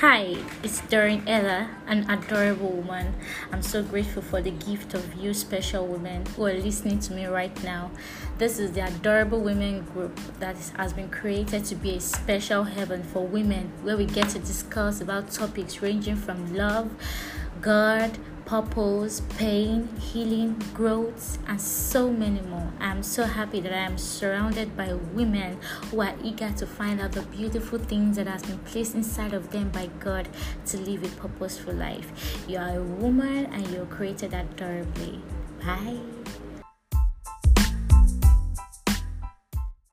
Hi, it's Doreen Ella, an adorable woman. I'm so grateful for the gift of you, special women who are listening to me right now. This is the Adorable Women group that has been created to be a special heaven for women where we get to discuss about topics ranging from love, God, purpose, pain, healing, growth, and so many more. I'm so happy that I am surrounded by women who are eager to find out the beautiful things that has been placed inside of them by God to live a purposeful life. You are a woman and you're created adorably. Bye.